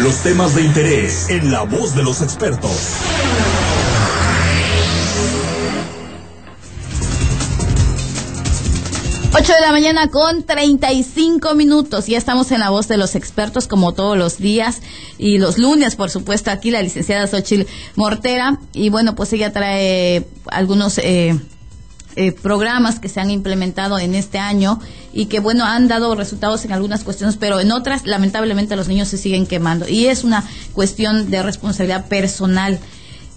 Los temas de interés en la voz de los expertos. Ocho de la mañana con 35 minutos. Ya estamos en la voz de los expertos como todos los días y los lunes, por supuesto, aquí la licenciada Xochil Mortera. Y bueno, pues ella trae algunos eh, eh, programas que se han implementado en este año y que, bueno, han dado resultados en algunas cuestiones, pero en otras, lamentablemente, los niños se siguen quemando. Y es una cuestión de responsabilidad personal.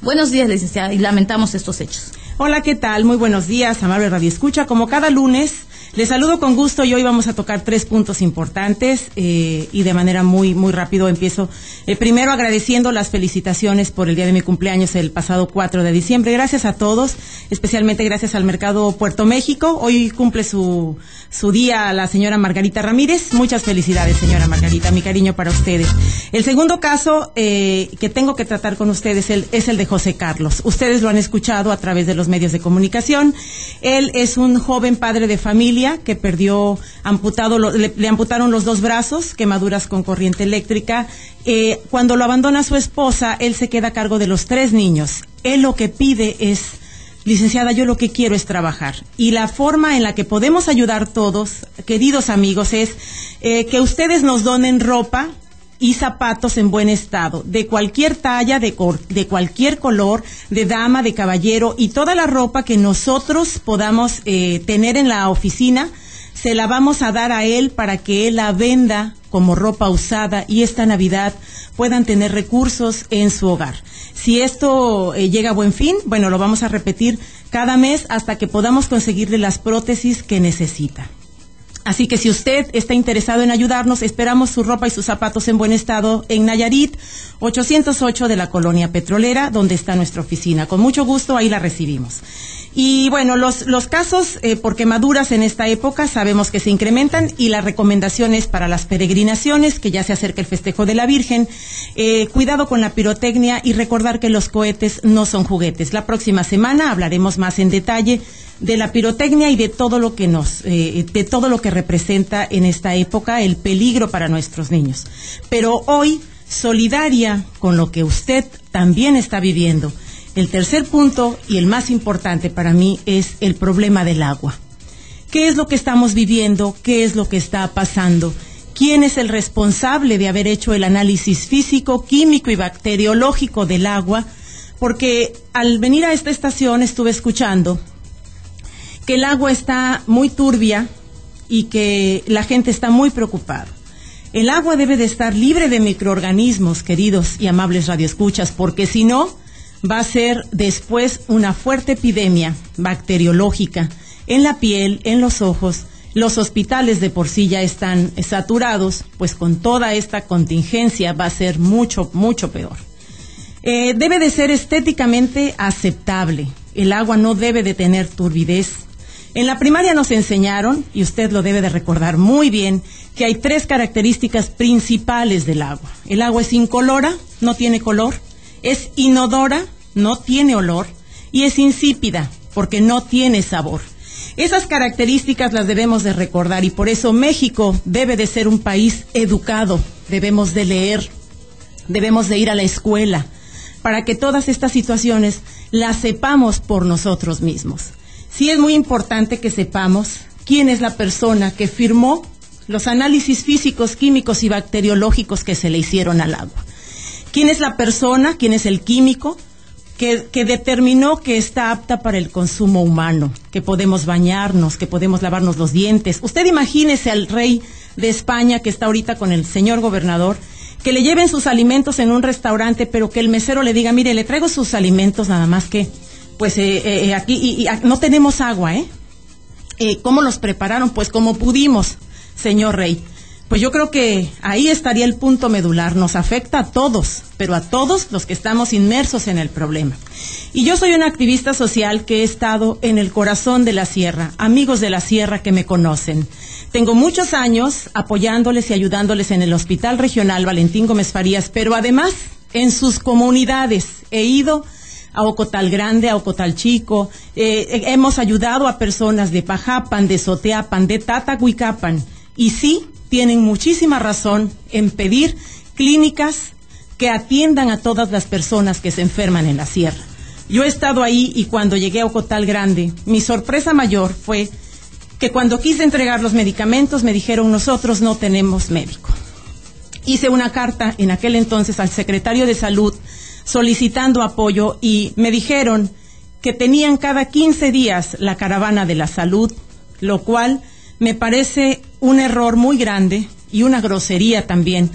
Buenos días, licenciada, y lamentamos estos hechos. Hola, ¿qué tal? Muy buenos días, amable Radio Escucha. Como cada lunes, les saludo con gusto y hoy vamos a tocar tres puntos importantes eh, y de manera muy, muy rápido empiezo. Eh, primero agradeciendo las felicitaciones por el día de mi cumpleaños el pasado 4 de diciembre. Gracias a todos, especialmente gracias al Mercado Puerto México. Hoy cumple su, su día la señora Margarita Ramírez. Muchas felicidades, señora Margarita. Mi cariño para ustedes. El segundo caso eh, que tengo que tratar con ustedes es el de José Carlos. Ustedes lo han escuchado a través de los medios de comunicación. Él es un joven padre de familia que perdió amputado, le, amputaron los dos brazos, quemaduras con corriente eléctrica. Eh, cuando lo abandona su esposa, él se queda a cargo de los tres niños. Él lo que pide es, licenciada, yo lo que quiero es trabajar. Y la forma en la que podemos ayudar todos, queridos amigos, es eh, que ustedes nos donen ropa, y zapatos en buen estado, de cualquier talla, de, de, cualquier color, de dama, de caballero y toda la ropa que nosotros podamos eh, tener en la oficina, se la vamos a dar a él para que él la venda como ropa usada y esta Navidad puedan tener recursos en su hogar. Si esto eh, llega a buen fin, bueno, lo vamos a repetir cada mes hasta que podamos conseguirle las prótesis que necesita. Así que si usted está interesado en ayudarnos, esperamos su ropa y sus zapatos en buen estado en Nayarit, 808 de la colonia petrolera, donde está nuestra oficina. Con mucho gusto, ahí la recibimos. Y bueno, los, los casos eh, por quemaduras en esta época sabemos que se incrementan y las recomendaciones para las peregrinaciones, que ya se acerca el festejo de la Virgen, eh, cuidado con la pirotecnia y recordar que los cohetes no son juguetes. La próxima semana hablaremos más en detalle de la pirotecnia y de todo lo que nos, eh, de todo lo que representa en esta época el peligro para nuestros niños. Pero hoy, solidaria con lo que usted también está viviendo, el tercer punto y el más importante para mí es el problema del agua. ¿Qué es lo que estamos viviendo? ¿Qué es lo que está pasando? ¿Quién es el responsable de haber hecho el análisis físico, químico y bacteriológico del agua? Porque al venir a esta estación estuve escuchando que el agua está muy turbia y que la gente está muy preocupada. El agua debe de estar libre de microorganismos, queridos y amables radioescuchas, porque si no, va a ser después una fuerte epidemia bacteriológica en la piel, en los ojos. Los hospitales de por sí ya están saturados, pues con toda esta contingencia va a ser mucho, mucho peor. Eh, debe de ser estéticamente aceptable. El agua no debe de tener turbidez, en la primaria nos enseñaron, y usted lo debe de recordar muy bien, que hay tres características principales del agua. El agua es incolora, no tiene color, es inodora, no tiene olor, y es insípida, porque no tiene sabor. Esas características las debemos de recordar y por eso México debe de ser un país educado, debemos de leer, debemos de ir a la escuela, para que todas estas situaciones las sepamos por nosotros mismos sí es muy importante que sepamos quién es la persona que firmó los análisis físicos, químicos y bacteriológicos que se le hicieron al agua. ¿Quién es la persona, quién es el químico que, determinó que está apta para el consumo humano, que podemos bañarnos, que podemos lavarnos los dientes? Usted imagínese al rey de España que está ahorita con el señor gobernador, que le lleven sus alimentos en un restaurante, pero que el mesero le diga, mire, le traigo sus alimentos nada más que pues eh, eh, eh, aquí y, no tenemos agua, ¿eh? ¿Cómo los prepararon? Pues como pudimos, señor Rey. Pues yo creo que ahí estaría el punto medular. Nos afecta a todos, pero a todos los que estamos inmersos en el problema. Y yo soy una activista social que he estado en el corazón de la sierra, amigos de la sierra que me conocen. Tengo muchos años apoyándoles y ayudándoles en el Hospital Regional Valentín Gómez Farías, pero además en sus comunidades he ido Ocotal Grande, a Ocotal Chico. Eh, eh, hemos ayudado a personas de Pajapan, de Soteapan, de Tatahuicapan. Y sí, tienen muchísima razón en pedir clínicas que atiendan a todas las personas que se enferman en la sierra. Yo he estado ahí y cuando llegué a Ocotal Grande, mi sorpresa mayor fue que cuando quise entregar los medicamentos me dijeron nosotros no tenemos médico. Hice una carta en aquel entonces al secretario de salud solicitando apoyo y me dijeron que tenían cada 15 días la caravana de la salud, lo cual me parece un error muy grande y una grosería también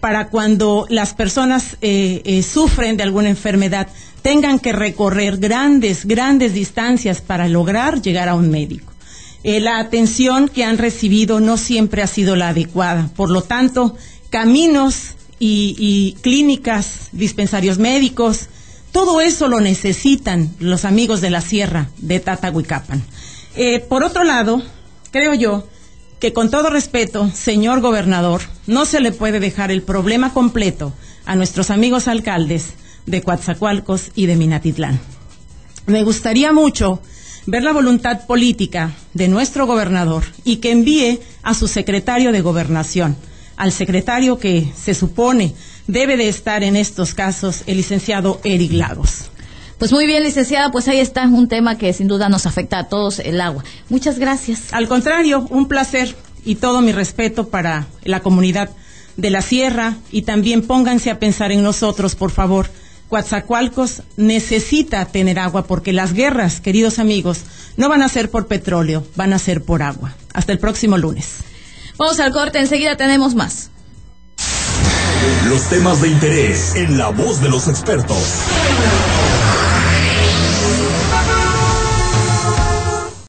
para cuando las personas eh, eh, sufren de alguna enfermedad tengan que recorrer grandes, grandes distancias para lograr llegar a un médico. Eh, la atención que han recibido no siempre ha sido la adecuada. Por lo tanto, caminos y, clínicas, dispensarios médicos, todo eso lo necesitan los amigos de la sierra de Tatahuicapan. Eh, por otro lado, creo yo que con todo respeto, señor gobernador, no se le puede dejar el problema completo a nuestros amigos alcaldes de Coatzacoalcos y de Minatitlán. Me gustaría mucho ver la voluntad política de nuestro gobernador y que envíe a su secretario de gobernación, al secretario que se supone debe de estar en estos casos, el licenciado Eric Lagos. Pues muy bien, licenciada, pues ahí está un tema que sin duda nos afecta a todos, el agua. Muchas gracias. Al contrario, un placer y todo mi respeto para la comunidad de la sierra y también pónganse a pensar en nosotros, por favor. Coatzacoalcos necesita tener agua porque las guerras, queridos amigos, no van a ser por petróleo, van a ser por agua. Hasta el próximo lunes. Vamos al corte, enseguida tenemos más. Los temas de interés en la voz de los expertos.